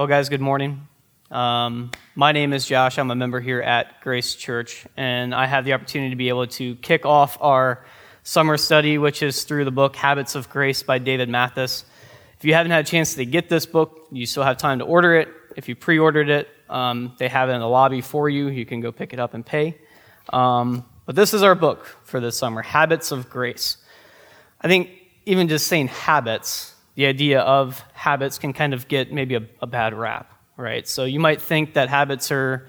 Well, guys, good morning. Um, my name is Josh. I'm a member here at Grace Church, and I have the opportunity to be able to kick off our summer study, which is through the book Habits of Grace by David Mathis. If you haven't had a chance to get this book, you still have time to order it. If you pre ordered it, um, they have it in the lobby for you. You can go pick it up and pay. Um, but this is our book for this summer Habits of Grace. I think even just saying habits, the idea of habits can kind of get maybe a, a bad rap, right? So you might think that habits are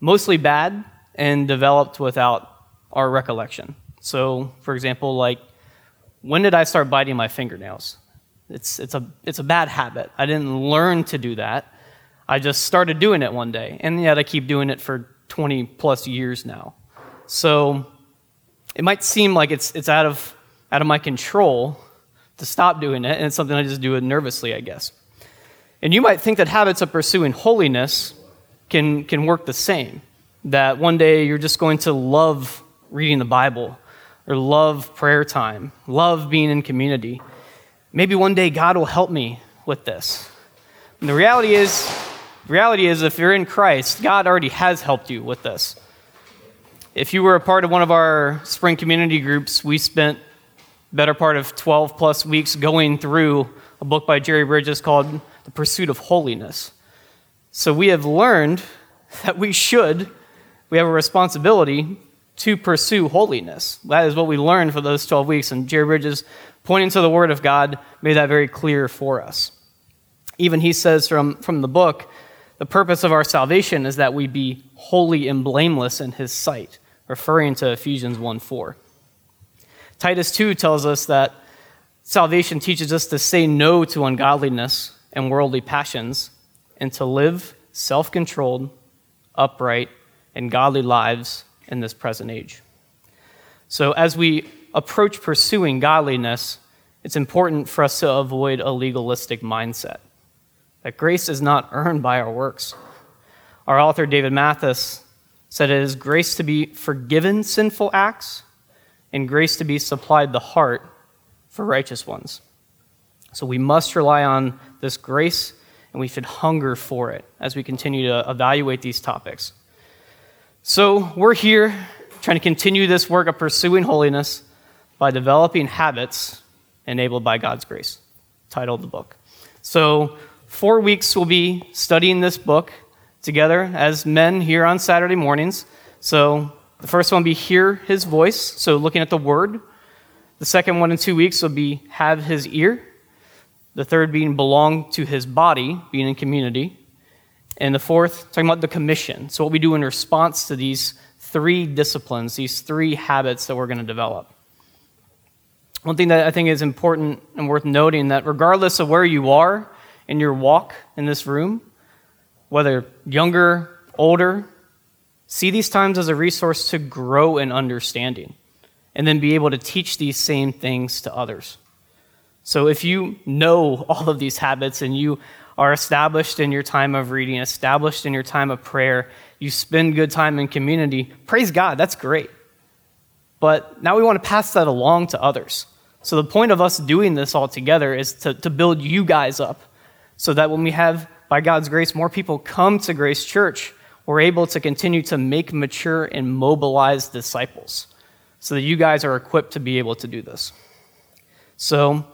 mostly bad and developed without our recollection. So, for example, like, when did I start biting my fingernails? It's, it's, a, it's a bad habit. I didn't learn to do that. I just started doing it one day, and yet I keep doing it for 20 plus years now. So it might seem like it's, it's out, of, out of my control to stop doing it, and it's something I just do it nervously, I guess. And you might think that habits of pursuing holiness can, can work the same. That one day you're just going to love reading the Bible, or love prayer time, love being in community. Maybe one day God will help me with this. And the reality is, the reality is, if you're in Christ, God already has helped you with this. If you were a part of one of our spring community groups, we spent better part of 12 plus weeks going through a book by Jerry Bridges called The Pursuit of Holiness. So we have learned that we should, we have a responsibility to pursue holiness. That is what we learned for those 12 weeks, and Jerry Bridges, pointing to the Word of God, made that very clear for us. Even he says from, from the book, the purpose of our salvation is that we be holy and blameless in his sight, referring to Ephesians 1 4. Titus 2 tells us that salvation teaches us to say no to ungodliness and worldly passions and to live self controlled, upright, and godly lives in this present age. So, as we approach pursuing godliness, it's important for us to avoid a legalistic mindset. That grace is not earned by our works. Our author, David Mathis, said it is grace to be forgiven sinful acts and grace to be supplied the heart for righteous ones. So we must rely on this grace and we should hunger for it as we continue to evaluate these topics. So we're here trying to continue this work of pursuing holiness by developing habits enabled by God's grace, titled the book. So, four weeks we'll be studying this book together as men here on Saturday mornings. So, the first one will be hear his voice, so looking at the word. The second one in two weeks will be have his ear. The third being belong to his body, being in community. And the fourth, talking about the commission. So, what we do in response to these three disciplines, these three habits that we're going to develop. One thing that I think is important and worth noting that regardless of where you are in your walk in this room, whether younger, older, See these times as a resource to grow in understanding and then be able to teach these same things to others. So if you know all of these habits and you are established in your time of reading, established in your time of prayer, you spend good time in community, praise God, that's great. But now we want to pass that along to others. So the point of us doing this all together is to, to build you guys up so that when we have, by God's grace, more people come to Grace Church, we're able to continue to make mature and mobilize disciples so that you guys are equipped to be able to do this. So,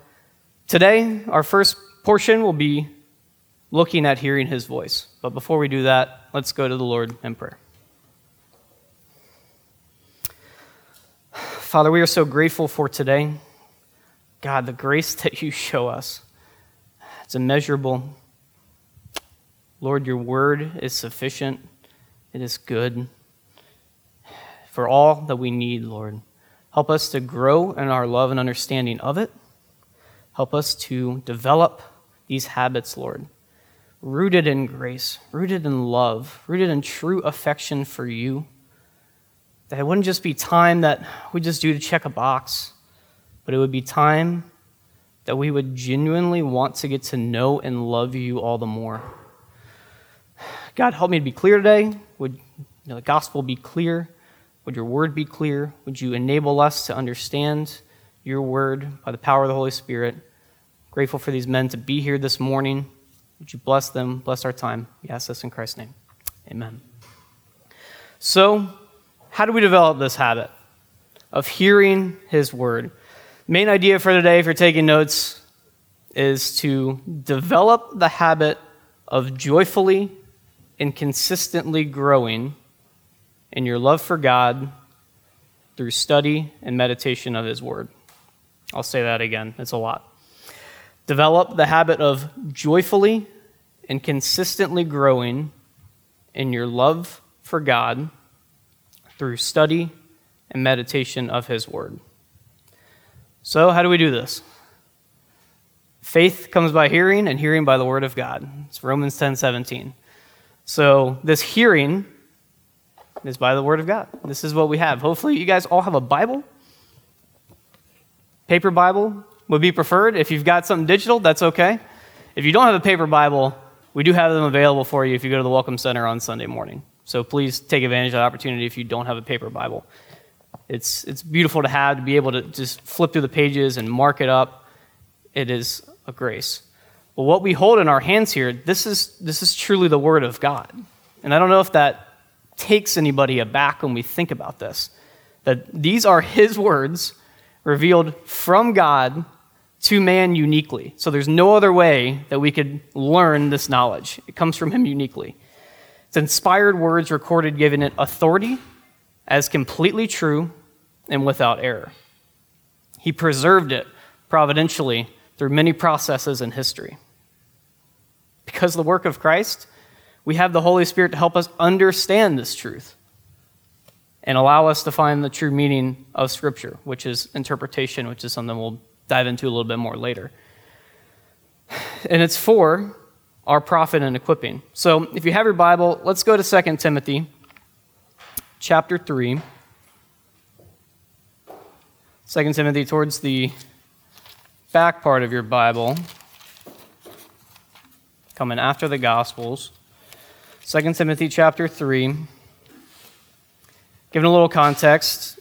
today, our first portion will be looking at hearing his voice. But before we do that, let's go to the Lord in prayer. Father, we are so grateful for today. God, the grace that you show us, it's immeasurable. Lord, your word is sufficient. It is good for all that we need, Lord. Help us to grow in our love and understanding of it. Help us to develop these habits, Lord, rooted in grace, rooted in love, rooted in true affection for you. That it wouldn't just be time that we just do to check a box, but it would be time that we would genuinely want to get to know and love you all the more. God, help me to be clear today. Would you know, the gospel be clear? Would your word be clear? Would you enable us to understand your word by the power of the Holy Spirit? Grateful for these men to be here this morning. Would you bless them, bless our time? We ask this in Christ's name. Amen. So, how do we develop this habit of hearing His word? Main idea for today, if you're taking notes, is to develop the habit of joyfully and consistently growing in your love for God through study and meditation of His Word. I'll say that again, it's a lot. Develop the habit of joyfully and consistently growing in your love for God through study and meditation of His Word. So, how do we do this? Faith comes by hearing, and hearing by the Word of God. It's Romans 10 17. So, this hearing is by the Word of God. This is what we have. Hopefully, you guys all have a Bible. Paper Bible would be preferred. If you've got something digital, that's okay. If you don't have a paper Bible, we do have them available for you if you go to the Welcome Center on Sunday morning. So please take advantage of that opportunity if you don't have a paper Bible. It's, it's beautiful to have, to be able to just flip through the pages and mark it up. It is a grace. But what we hold in our hands here, this is, this is truly the Word of God. And I don't know if that takes anybody aback when we think about this. That these are His words revealed from God to man uniquely. So there's no other way that we could learn this knowledge. It comes from Him uniquely. It's inspired words recorded, giving it authority as completely true and without error. He preserved it providentially through many processes in history. Because of the work of Christ, we have the Holy Spirit to help us understand this truth and allow us to find the true meaning of Scripture, which is interpretation, which is something we'll dive into a little bit more later. And it's for our profit and equipping. So if you have your Bible, let's go to 2 Timothy chapter 3. 2 Timothy, towards the back part of your Bible, coming after the Gospels. 2 Timothy chapter 3. Given a little context,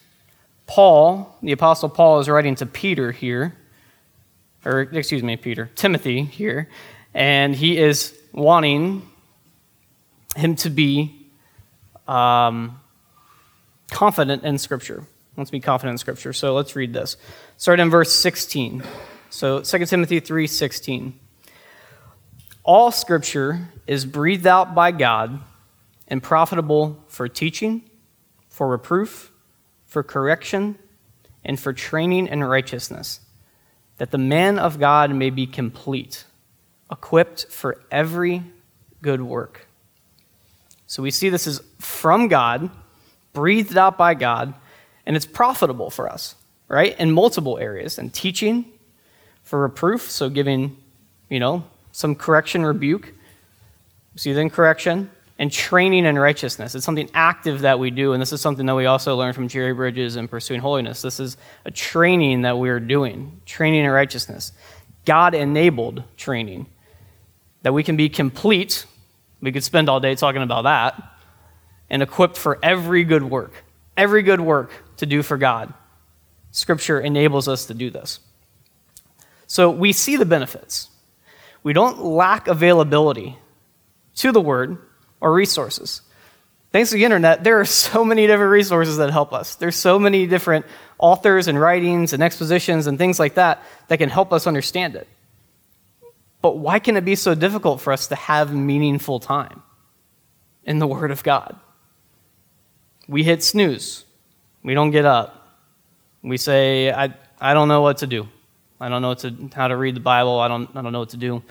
Paul, the Apostle Paul, is writing to Peter here, or excuse me, Peter, Timothy here, and he is wanting him to be um, confident in Scripture. Wants to be confident in Scripture. So let's read this. Start in verse 16. So 2 Timothy 3:16. All scripture is breathed out by God and profitable for teaching, for reproof, for correction, and for training in righteousness, that the man of God may be complete, equipped for every good work. So we see this is from God, breathed out by God, and it's profitable for us, right? In multiple areas, in teaching, for reproof, so giving, you know, some correction, rebuke. See then correction and training in righteousness. It's something active that we do, and this is something that we also learn from Jerry Bridges and Pursuing Holiness. This is a training that we are doing, training in righteousness. God enabled training that we can be complete. We could spend all day talking about that, and equipped for every good work, every good work to do for God. Scripture enables us to do this. So we see the benefits. We don't lack availability to the Word or resources. Thanks to the internet, there are so many different resources that help us. There's so many different authors and writings and expositions and things like that that can help us understand it. But why can it be so difficult for us to have meaningful time in the Word of God? We hit snooze. We don't get up. We say, I, I don't know what to do. I don't know to, how to read the Bible. I don't, I don't know what to do.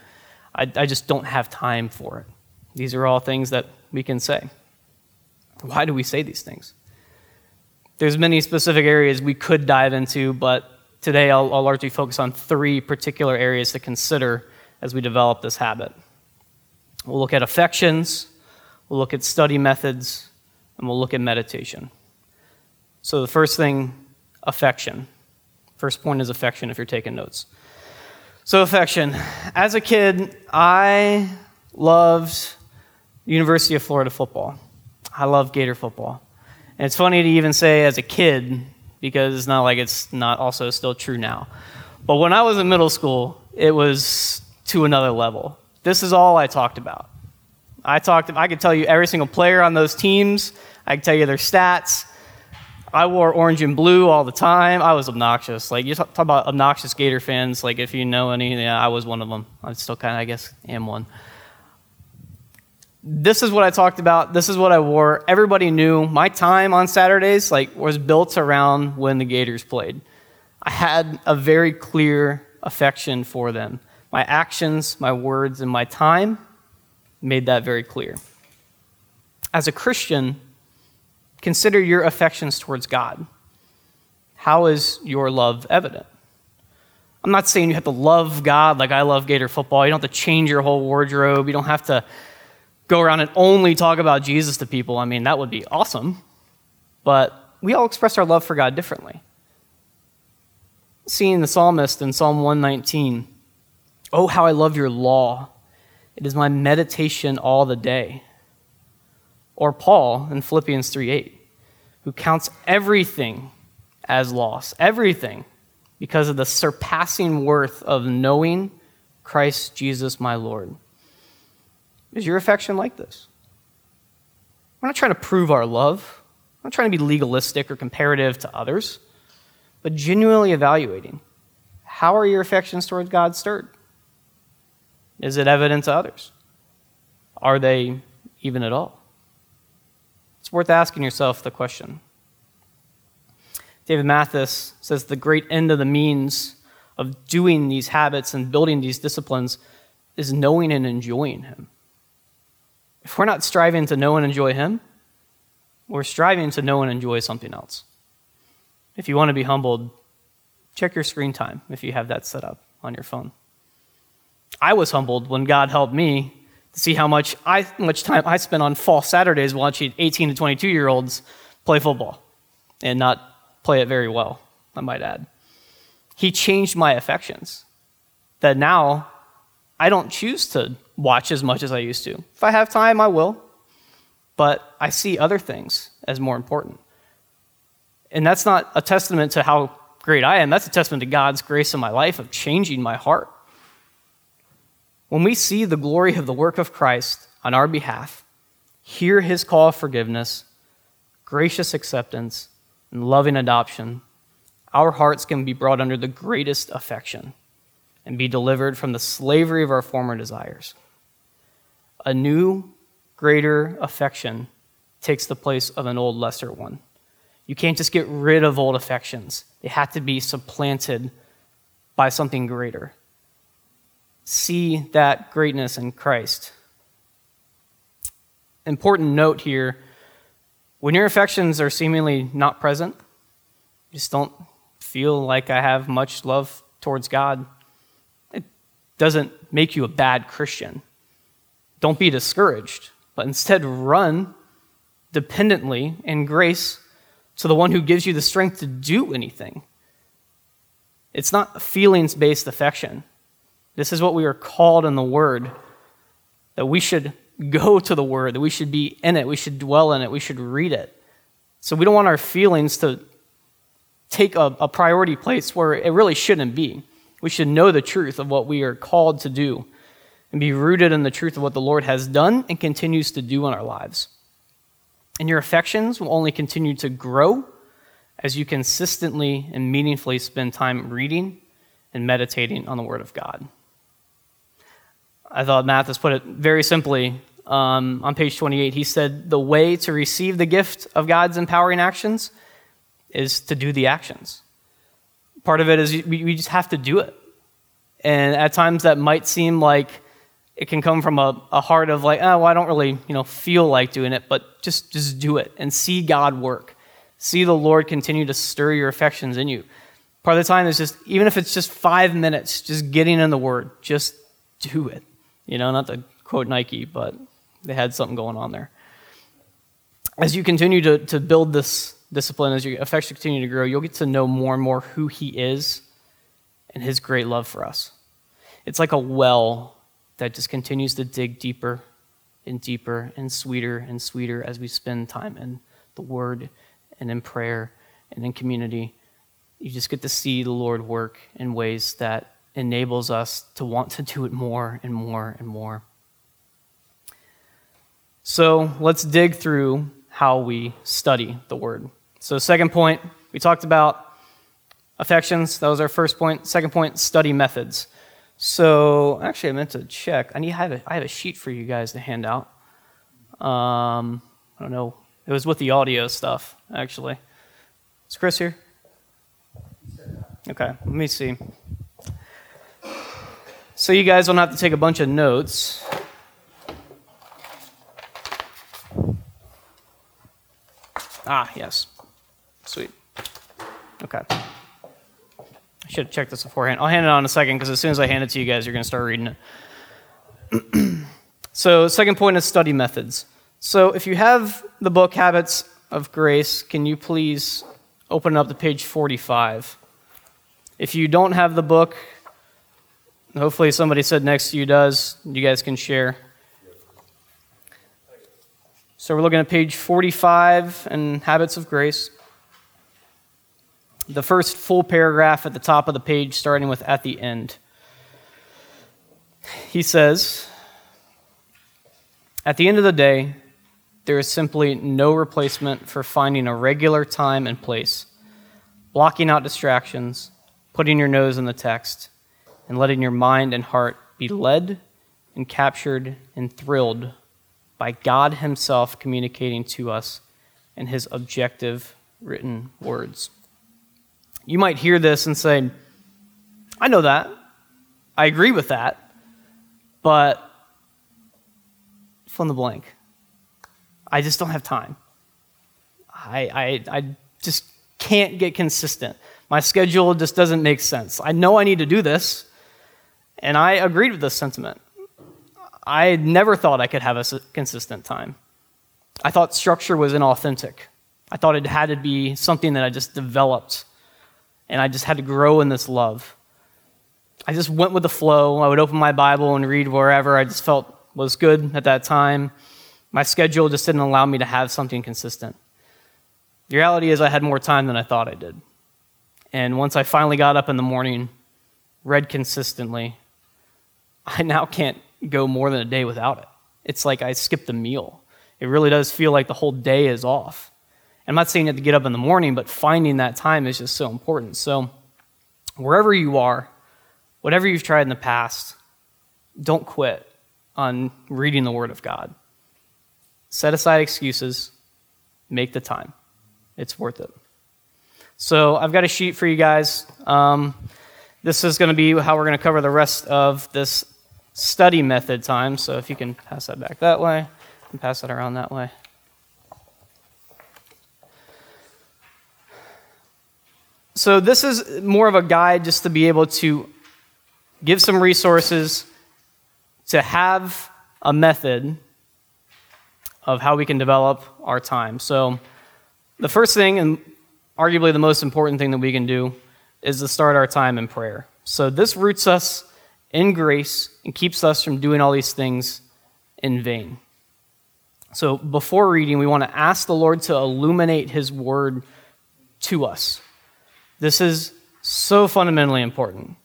I, I just don't have time for it. These are all things that we can say. Why do we say these things? There's many specific areas we could dive into, but today I'll, I'll largely focus on three particular areas to consider as we develop this habit. We'll look at affections, we'll look at study methods, and we'll look at meditation. So, the first thing affection. First point is affection if you're taking notes. So, affection. As a kid, I loved University of Florida football. I love Gator football. And it's funny to even say as a kid because it's not like it's not also still true now. But when I was in middle school, it was to another level. This is all I talked about. I talked. I could tell you every single player on those teams. I could tell you their stats. I wore orange and blue all the time. I was obnoxious. Like you talk, talk about obnoxious Gator fans. Like if you know any, yeah, I was one of them. I still kind of, I guess, am one. This is what I talked about. This is what I wore. Everybody knew my time on Saturdays like was built around when the Gators played. I had a very clear affection for them. My actions, my words, and my time made that very clear. As a Christian, consider your affections towards God. How is your love evident? I'm not saying you have to love God like I love Gator football. You don't have to change your whole wardrobe. You don't have to go around and only talk about Jesus to people. I mean, that would be awesome. But we all express our love for God differently. Seeing the psalmist in Psalm 119, Oh, how I love your law. It is my meditation all the day. Or Paul in Philippians 3 8, who counts everything as loss, everything, because of the surpassing worth of knowing Christ Jesus my Lord. Is your affection like this? We're not trying to prove our love. I'm not trying to be legalistic or comparative to others, but genuinely evaluating how are your affections towards God stirred? Is it evident to others? Are they even at all? It's worth asking yourself the question. David Mathis says the great end of the means of doing these habits and building these disciplines is knowing and enjoying Him. If we're not striving to know and enjoy Him, we're striving to know and enjoy something else. If you want to be humbled, check your screen time if you have that set up on your phone. I was humbled when God helped me see how much, I, much time I spent on fall Saturdays watching 18 to 22 year olds play football and not play it very well, I might add. He changed my affections. That now I don't choose to watch as much as I used to. If I have time, I will. But I see other things as more important. And that's not a testament to how great I am. That's a testament to God's grace in my life of changing my heart. When we see the glory of the work of Christ on our behalf, hear his call of forgiveness, gracious acceptance, and loving adoption, our hearts can be brought under the greatest affection and be delivered from the slavery of our former desires. A new, greater affection takes the place of an old, lesser one. You can't just get rid of old affections, they have to be supplanted by something greater see that greatness in Christ. Important note here when your affections are seemingly not present, you just don't feel like I have much love towards God, it doesn't make you a bad Christian. Don't be discouraged, but instead run dependently in grace to the one who gives you the strength to do anything. It's not feelings based affection. This is what we are called in the Word that we should go to the Word, that we should be in it, we should dwell in it, we should read it. So we don't want our feelings to take a, a priority place where it really shouldn't be. We should know the truth of what we are called to do and be rooted in the truth of what the Lord has done and continues to do in our lives. And your affections will only continue to grow as you consistently and meaningfully spend time reading and meditating on the Word of God. I thought Mathis put it very simply um, on page 28. He said, The way to receive the gift of God's empowering actions is to do the actions. Part of it is we, we just have to do it. And at times that might seem like it can come from a, a heart of like, oh, well, I don't really you know, feel like doing it, but just, just do it and see God work. See the Lord continue to stir your affections in you. Part of the time is just, even if it's just five minutes, just getting in the Word, just do it. You know, not to quote Nike, but they had something going on there. As you continue to, to build this discipline, as your affections continue to grow, you'll get to know more and more who He is and His great love for us. It's like a well that just continues to dig deeper and deeper and sweeter and sweeter as we spend time in the Word and in prayer and in community. You just get to see the Lord work in ways that enables us to want to do it more and more and more. So let's dig through how we study the word. So, second point, we talked about affections. That was our first point. Second point, study methods. So, actually, I meant to check. I need I have a, I have a sheet for you guys to hand out. Um, I don't know. It was with the audio stuff, actually. Is Chris here? Okay, let me see. So, you guys don't have to take a bunch of notes. Ah, yes. Sweet. Okay. I should have checked this beforehand. I'll hand it on in a second because as soon as I hand it to you guys, you're going to start reading it. so, second point is study methods. So, if you have the book Habits of Grace, can you please open up to page 45? If you don't have the book, hopefully somebody said next to you does. You guys can share. So we're looking at page 45 and Habits of Grace. The first full paragraph at the top of the page, starting with at the end. He says, At the end of the day, there is simply no replacement for finding a regular time and place, blocking out distractions, putting your nose in the text, and letting your mind and heart be led and captured and thrilled by God Himself communicating to us in His objective written words. You might hear this and say, I know that. I agree with that. But fill in the blank. I just don't have time. I, I, I just can't get consistent. My schedule just doesn't make sense. I know I need to do this, and I agreed with this sentiment. I never thought I could have a consistent time. I thought structure was inauthentic. I thought it had to be something that I just developed, and I just had to grow in this love. I just went with the flow. I would open my Bible and read wherever I just felt was good at that time. My schedule just didn't allow me to have something consistent. The reality is, I had more time than I thought I did. And once I finally got up in the morning, read consistently, I now can't go more than a day without it. It's like I skipped a meal. It really does feel like the whole day is off. I'm not saying you have to get up in the morning, but finding that time is just so important. So, wherever you are, whatever you've tried in the past, don't quit on reading the Word of God. Set aside excuses, make the time. It's worth it. So, I've got a sheet for you guys. Um, this is going to be how we're going to cover the rest of this study method time. So if you can pass that back that way and pass that around that way. So this is more of a guide just to be able to give some resources to have a method of how we can develop our time. So the first thing and arguably the most important thing that we can do is to start our time in prayer. So this roots us in grace and keeps us from doing all these things in vain. So, before reading, we want to ask the Lord to illuminate His word to us. This is so fundamentally important.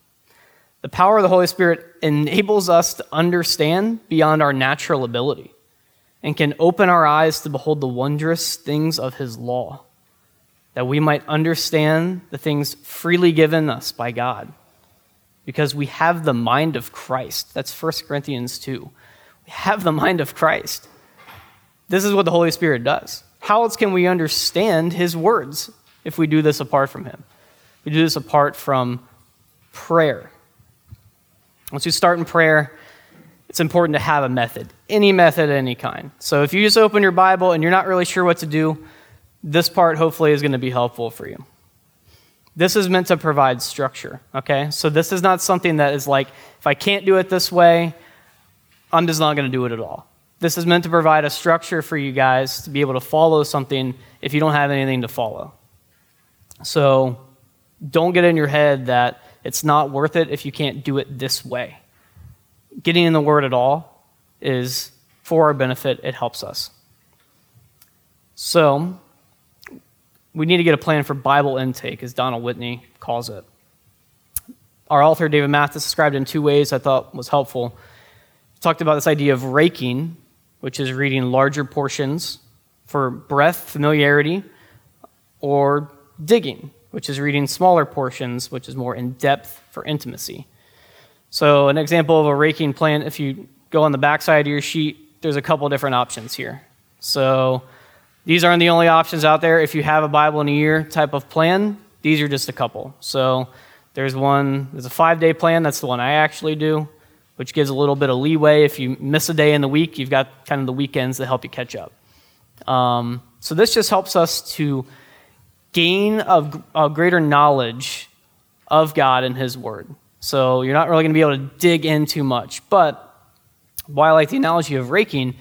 The power of the Holy Spirit enables us to understand beyond our natural ability and can open our eyes to behold the wondrous things of His law, that we might understand the things freely given us by God because we have the mind of Christ. That's 1 Corinthians 2. We have the mind of Christ. This is what the Holy Spirit does. How else can we understand his words if we do this apart from him? We do this apart from prayer. Once you start in prayer, it's important to have a method, any method, any kind. So if you just open your Bible and you're not really sure what to do, this part hopefully is going to be helpful for you. This is meant to provide structure, okay? So this is not something that is like, if I can't do it this way, I'm just not going to do it at all. This is meant to provide a structure for you guys to be able to follow something if you don't have anything to follow. So don't get in your head that it's not worth it if you can't do it this way. Getting in the Word at all is for our benefit, it helps us. So, we need to get a plan for Bible intake, as Donald Whitney calls it. our author, David Mathis, described in two ways I thought was helpful. He talked about this idea of raking, which is reading larger portions for breadth, familiarity, or digging, which is reading smaller portions, which is more in depth for intimacy. So, an example of a raking plan, if you go on the backside of your sheet, there's a couple different options here. So, these aren't the only options out there. If you have a Bible in a year type of plan, these are just a couple. So, there's one, there's a five day plan. That's the one I actually do, which gives a little bit of leeway. If you miss a day in the week, you've got kind of the weekends that help you catch up. Um, so, this just helps us to gain a, a greater knowledge of God and His Word. So, you're not really going to be able to dig in too much. But why I like the analogy of raking,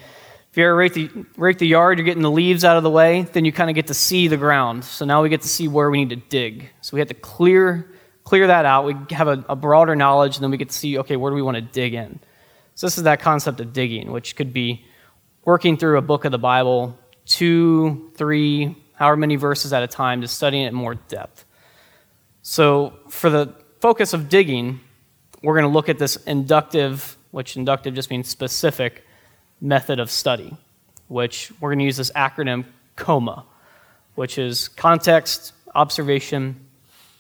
if you ever rake the, rake the yard, you're getting the leaves out of the way, then you kind of get to see the ground. So now we get to see where we need to dig. So we have to clear clear that out. We have a, a broader knowledge, and then we get to see, okay, where do we want to dig in? So this is that concept of digging, which could be working through a book of the Bible, two, three, however many verses at a time, to studying it in more depth. So for the focus of digging, we're going to look at this inductive, which inductive just means specific, method of study, which we're going to use this acronym COMA, which is context, observation,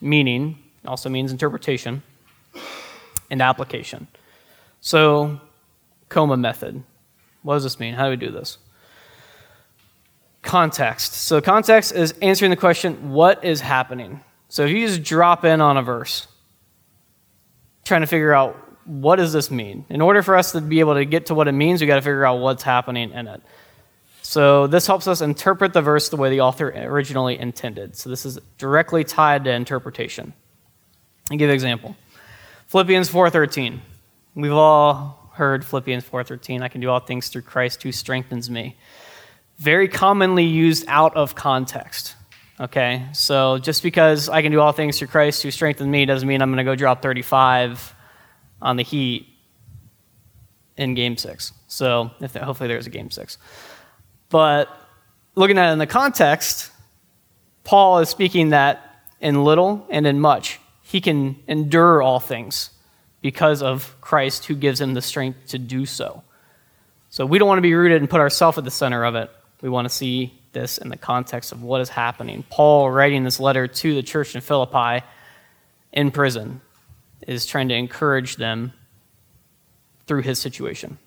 meaning, also means interpretation, and application. So, coma method. What does this mean? How do we do this? Context. So, context is answering the question, what is happening? So, if you just drop in on a verse, trying to figure out what does this mean? In order for us to be able to get to what it means, we got to figure out what's happening in it. So this helps us interpret the verse the way the author originally intended. So this is directly tied to interpretation. I'll give an example. Philippians 4:13. We've all heard Philippians 4:13. I can do all things through Christ who strengthens me. Very commonly used out of context. Okay, so just because I can do all things through Christ who strengthens me doesn't mean I'm going to go drop 35 on the Heat in Game Six. So if hopefully there's a Game Six. But looking at it in the context, Paul is speaking that in little and in much he can endure all things because of Christ who gives him the strength to do so. So we don't want to be rooted and put ourselves at the center of it. We want to see this in the context of what is happening. Paul, writing this letter to the church in Philippi in prison, is trying to encourage them through his situation.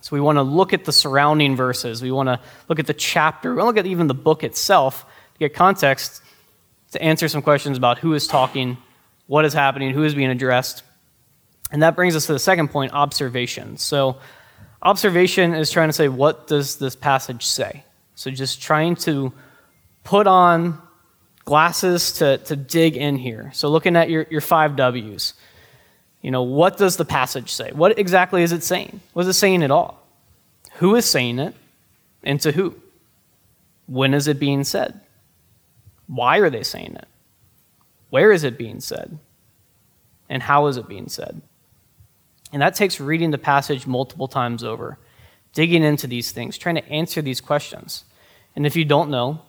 So we want to look at the surrounding verses. We want to look at the chapter. We want to look at even the book itself to get context to answer some questions about who is talking what is happening, who is being addressed. And that brings us to the second point observation. So, observation is trying to say, what does this passage say? So, just trying to put on glasses to, to dig in here. So, looking at your, your five W's, you know, what does the passage say? What exactly is it saying? What is it saying at all? Who is saying it, and to who? When is it being said? Why are they saying it? Where is it being said? And how is it being said? And that takes reading the passage multiple times over, digging into these things, trying to answer these questions. And if you don't know,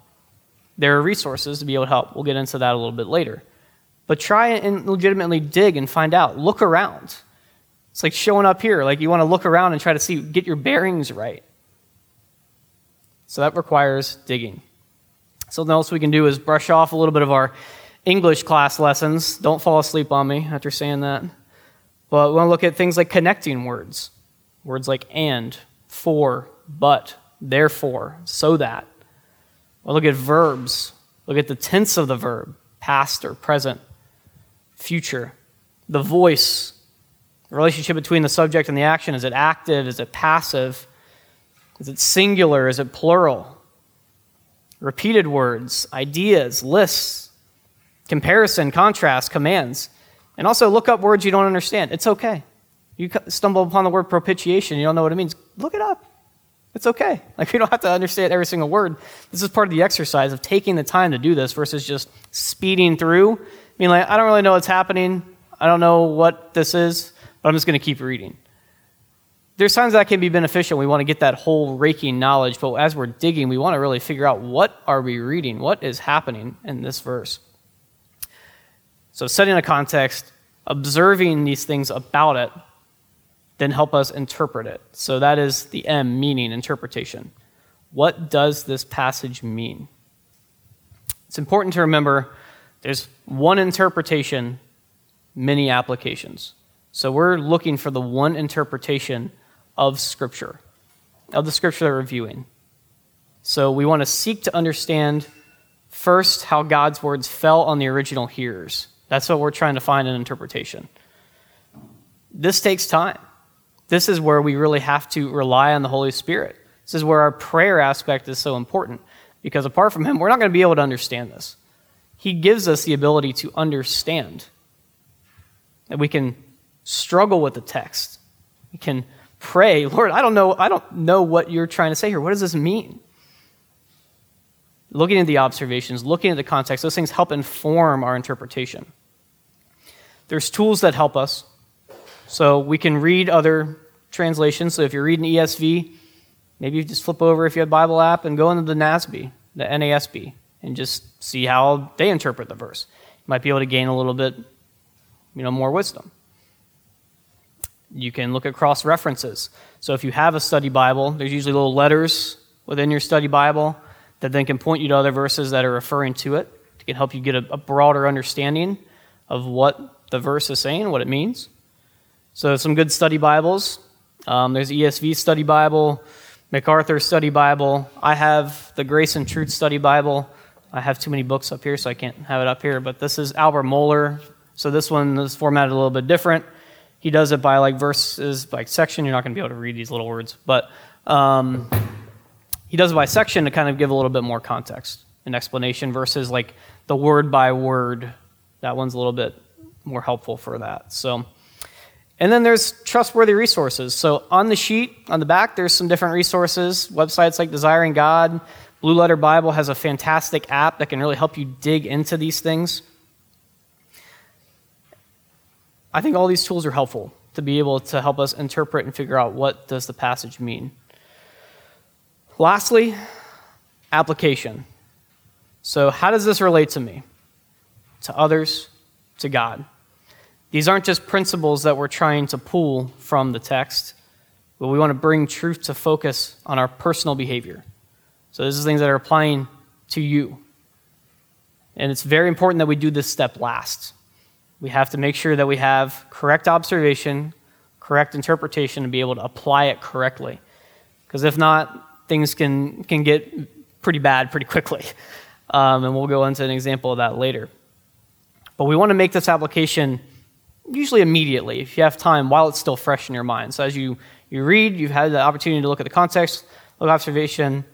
there are resources to be able to help. We'll get into that a little bit later. But try and legitimately dig and find out. Look around. It's like showing up here. Like you want to look around and try to see, get your bearings right. So that requires digging. Something else we can do is brush off a little bit of our English class lessons. Don't fall asleep on me after saying that. But we want to look at things like connecting words. Words like and, for, but, therefore, so that. We'll look at verbs. Look at the tense of the verb, past or present, future. The voice, the relationship between the subject and the action. Is it active? Is it passive? Is it singular? Is it plural? Repeated words, ideas, lists, comparison, contrast, commands. And also look up words you don't understand. It's okay. You stumble upon the word propitiation, you don't know what it means. Look it up. It's okay. Like, we don't have to understand every single word. This is part of the exercise of taking the time to do this versus just speeding through. I mean, like, I don't really know what's happening. I don't know what this is, but I'm just going to keep reading. There's times that can be beneficial. We want to get that whole raking knowledge, but as we're digging, we want to really figure out what are we reading? What is happening in this verse? So, setting a context, observing these things about it then help us interpret it. So that is the M, meaning, interpretation. What does this passage mean? It's important to remember there's one interpretation, many applications. So we're looking for the one interpretation of Scripture, of the Scripture that we're reviewing. So we want to seek to understand first how God's words fell on the original hearers. That's what we're trying to find in interpretation. This takes time. This is where we really have to rely on the Holy Spirit. This is where our prayer aspect is so important because apart from Him, we're not going to be able to understand this. He gives us the ability to understand. That we can struggle with the text. We can pray, Lord, I don't know, I don't know what you're trying to say here. What does this mean? Looking at the observations, looking at the context, those things help inform our interpretation. There's tools that help us. So we can read other translations. So if you're reading ESV, maybe you just flip over if you have Bible app and go into the NASB, the NASB, and just see how they interpret the verse. You might be able to gain a little bit, you know, more wisdom. You can look at cross references. So if you have a study Bible, there's usually little letters within your study Bible that then can point you to other verses that are referring to it. It can help you get a, a broader understanding of what the verse is saying, what it means. So, some good study Bibles. Um, there's ESV Study Bible, MacArthur Study Bible. I have the Grace and Truth Study Bible. I have too many books up here, so I can't have it up here. But this is Albert Mohler. So this one is formatted a little bit different. He does it by like verses, like section. You're not going to be able to read these little words, but um, he does it by section to kind of give a little bit more context and explanation versus like the word by word. That one's a little bit more helpful for that. So, and then there's trustworthy resources. So on the sheet on the back, there's some different resources. Websites like Desiring God, Blue Letter Bible has a fantastic app that can really help you dig into these things. I think all these tools are helpful to be able to help us interpret and figure out what does the passage mean. Lastly, application. So, how does this relate to me, to others, to God? These aren't just principles that we're trying to pull from the text, but we want to bring truth to focus on our personal behavior. So, this is things that are applying to you. And it's very important that we do this step last. We have to make sure that we have correct observation, correct interpretation, and be able to apply it correctly. Because if not, things can, can get pretty bad pretty quickly. Um, and we'll go into an example of that later. But we want to make this application usually immediately, if you have time, while it's still fresh in your mind. So as you, you read, you've had the opportunity to look at the context, look at observation,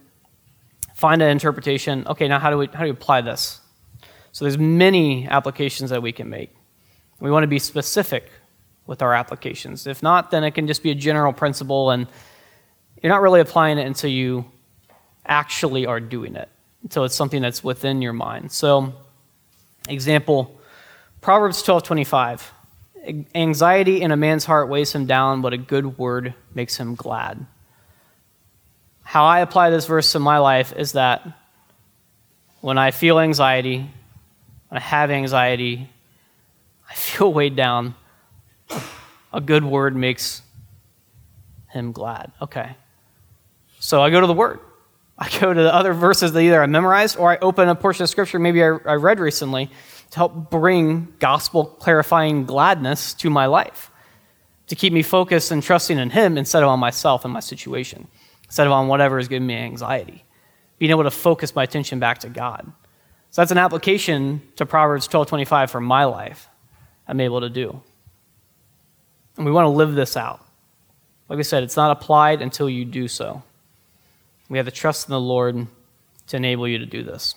find an interpretation. Okay, now how do we, how do we apply this? So there's many applications that we can make. We want to be specific with our applications. If not, then it can just be a general principle and you're not really applying it until you actually are doing it, until it's something that's within your mind. So, example, Proverbs 12:25. Anxiety in a man's heart weighs him down, but a good word makes him glad. How I apply this verse in my life is that when I feel anxiety, when I have anxiety, I feel weighed down, a good word makes him glad. Okay. So I go to the Word. I go to the other verses that either I memorized or I open a portion of Scripture maybe I, I read recently to help bring gospel clarifying gladness to my life, to keep me focused and trusting in Him instead of on myself and my situation, instead of on whatever is giving me anxiety. Being able to focus my attention back to God. So that's an application to Proverbs 12:25 for my life. I'm able to do. And we want to live this out. Like I said, it's not applied until you do so. We have to trust in the Lord to enable you to do this.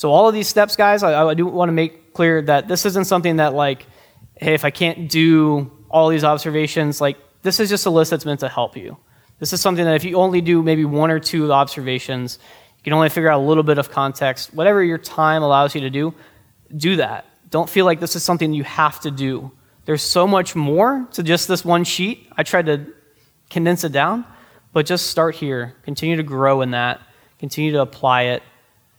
So, all of these steps, guys, I, I do want to make clear that this isn't something that, like, hey, if I can't do all these observations, like, this is just a list that's meant to help you. This is something that if you only do maybe one or two observations, you can only figure out a little bit of context. Whatever your time allows you to do, do that. Don't feel like this is something you have to do. There's so much more to just this one sheet. I tried to condense it down. But just start here. Continue to grow in that. Continue to apply it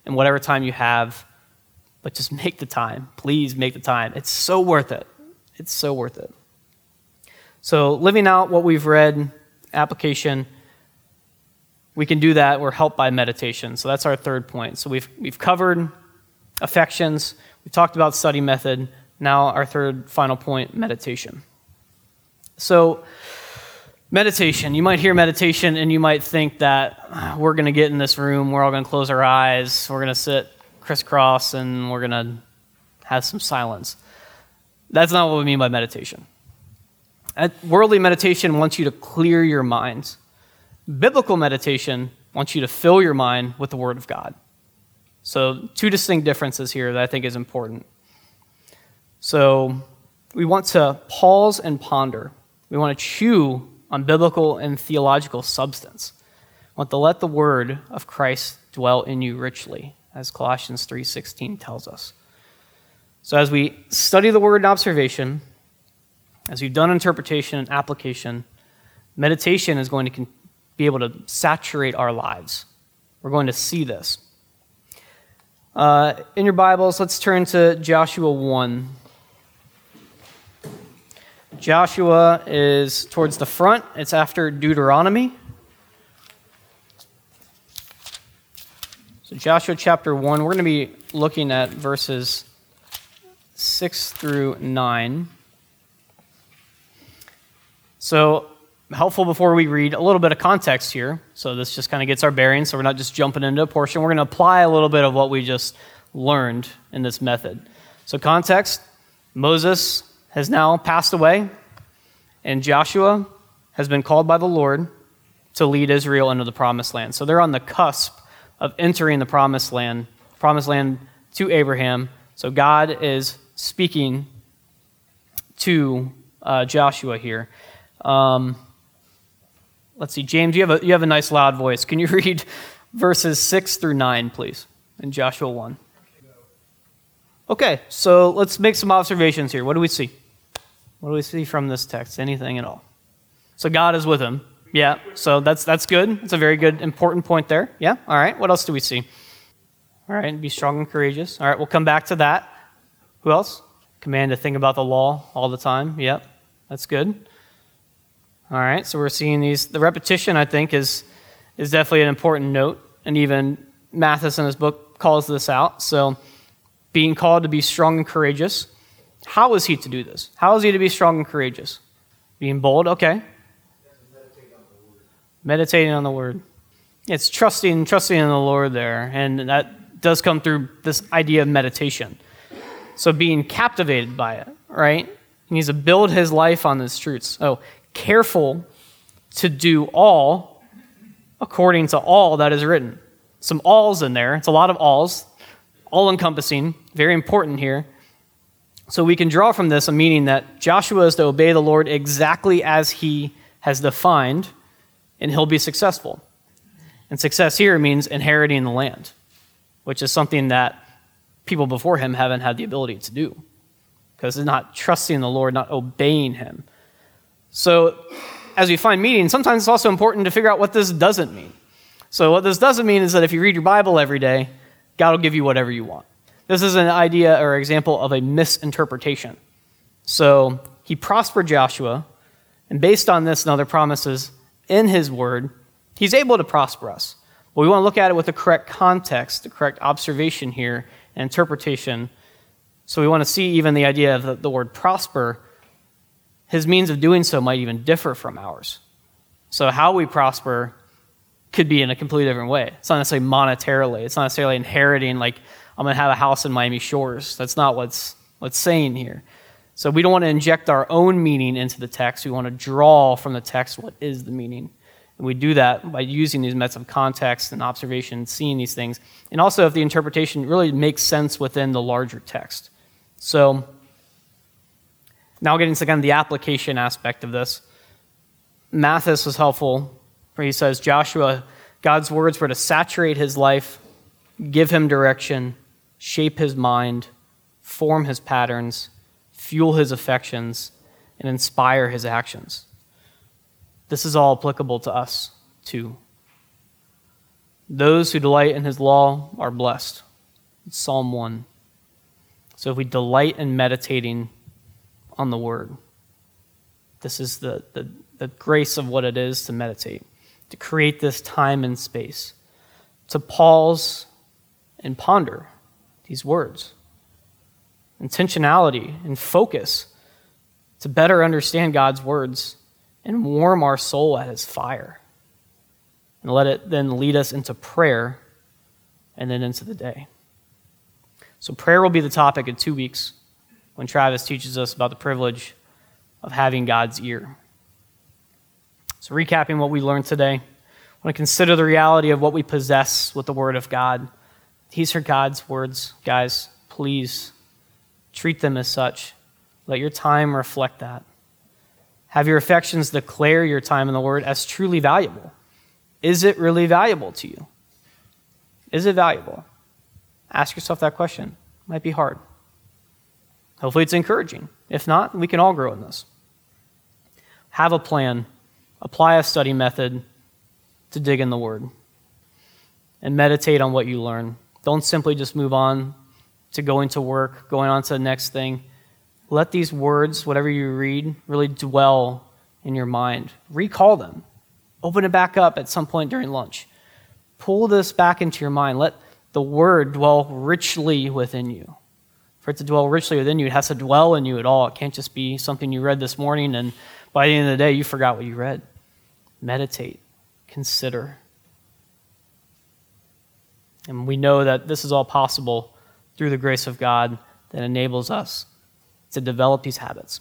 in whatever time you have. But just make the time. Please make the time. It's so worth it. It's so worth it. So, living out what we've read, application, we can do that. We're helped by meditation. So, that's our third point. So, we've, we've covered affections, we've talked about study method. Now, our third final point meditation. So, meditation. You might hear meditation and you might think that ah, we're going to get in this room, we're all going to close our eyes, we're going to sit crisscross, and we're going to have some silence. That's not what we mean by meditation. Worldly meditation wants you to clear your mind. Biblical meditation wants you to fill your mind with the Word of God. So, two distinct differences here that I think is important. So, we want to pause and ponder. We want to chew on biblical and theological substance. We want to let the word of Christ dwell in you richly, as Colossians 3:16 tells us. So as we study the word in observation, as we've done interpretation and application, meditation is going to be able to saturate our lives. We're going to see this. Uh, in your Bibles, let's turn to Joshua 1. Joshua is towards the front, it's after Deuteronomy. So, Joshua chapter 1, we're going to be looking at verses 6 through 9. So, helpful before we read a little bit of context here. So, this just kind of gets our bearings, so we're not just jumping into a portion. We're going to apply a little bit of what we just learned in this method. So, context Moses has now passed away, and Joshua has been called by the Lord to lead Israel into the promised land. So, they're on the cusp of entering the promised land, promised land to Abraham. So, God is speaking to uh, Joshua here. Um, let's see, James, you have, a, you have a nice loud voice. Can you read verses 6 through 9, please, in Joshua 1? Okay, so let's make some observations here. What do we see? What do we see from this text? Anything at all? So God is with him. Yeah, so that's, that's good. It's a very good, important point there. Yeah, all right. What else do we see? All right, be strong and courageous. All right, we'll come back to that. Who else? Command to think about the law all the time. Yep, that's good. All right, so we're seeing these. The repetition, I think, is, is definitely an important note, and even Mathis in his book calls this out. So, being called to be strong and courageous. How is he to do this? How is he to be strong and courageous? Being bold, okay. Meditating on the word. It's trusting, trusting in the Lord there, and that does come through this idea of meditation. So being captivated by it, right? He needs to build his life on these truths. Oh, careful to do all according to all that is written. Some alls in there. It's a lot of alls, all encompassing, very important here. So we can draw from this a meaning that Joshua is to obey the Lord exactly as he has defined, and he'll be successful. And success here means inheriting the land, which is something that people before him haven't had the ability to do because they're not trusting the Lord, not obeying him. So, as we find meaning, sometimes it's also important to figure out what this doesn't mean. So, what this doesn't mean is that if you read your Bible every day, God will give you whatever you want. This is an idea or example of a misinterpretation. So, he prospered Joshua, and based on this and other promises in his word, he's able to prosper us. But we want to look at it with the correct context, the correct observation here, and interpretation. So we want to see even the idea of the, the word prosper. His means of doing so might even differ from ours. So how we prosper could be in a completely different way. It's not necessarily monetarily. It's not necessarily inheriting like I'm going to have a house in Miami Shores. That's not what's what's saying here. So we don't want to inject our own meaning into the text. We want to draw from the text what is the meaning. And we do that by using these methods of context and observation, seeing these things. And also if the interpretation really makes sense within the larger text. So now getting to kind of the application aspect of this. Mathis was helpful where he says Joshua, God's words were to saturate his life, give him direction, shape his mind, form his patterns, fuel his affections, and inspire his actions. This is all applicable to us, too. Those who delight in his law are blessed. It's Psalm 1. So if we delight in meditating on the word. This is the, the, the grace of what it is to meditate, to create this time and space, to pause and ponder these words. Intentionality and focus to better understand God's words and warm our soul at his fire. And let it then lead us into prayer and then into the day. So, prayer will be the topic in two weeks when Travis teaches us about the privilege of having God's ear. So, recapping what we learned today, I want to consider the reality of what we possess with the Word of God. These are God's words, guys. Please treat them as such. Let your time reflect that. Have your affections declare your time in the Word as truly valuable. Is it really valuable to you? Is it valuable? Ask yourself that question. It might be hard. Hopefully, it's encouraging. If not, we can all grow in this. Have a plan, apply a study method to dig in the Word, and meditate on what you learn. Don't simply just move on to going to work, going on to the next thing. Let these words, whatever you read, really dwell in your mind. Recall them. Open it back up at some point during lunch. Pull this back into your mind. Let the word dwell richly within you. For it to dwell richly within you, it has to dwell in you at all. It can't just be something you read this morning and by the end of the day you forgot what you read. Meditate, consider. And we know that this is all possible through the grace of God that enables us to develop these habits.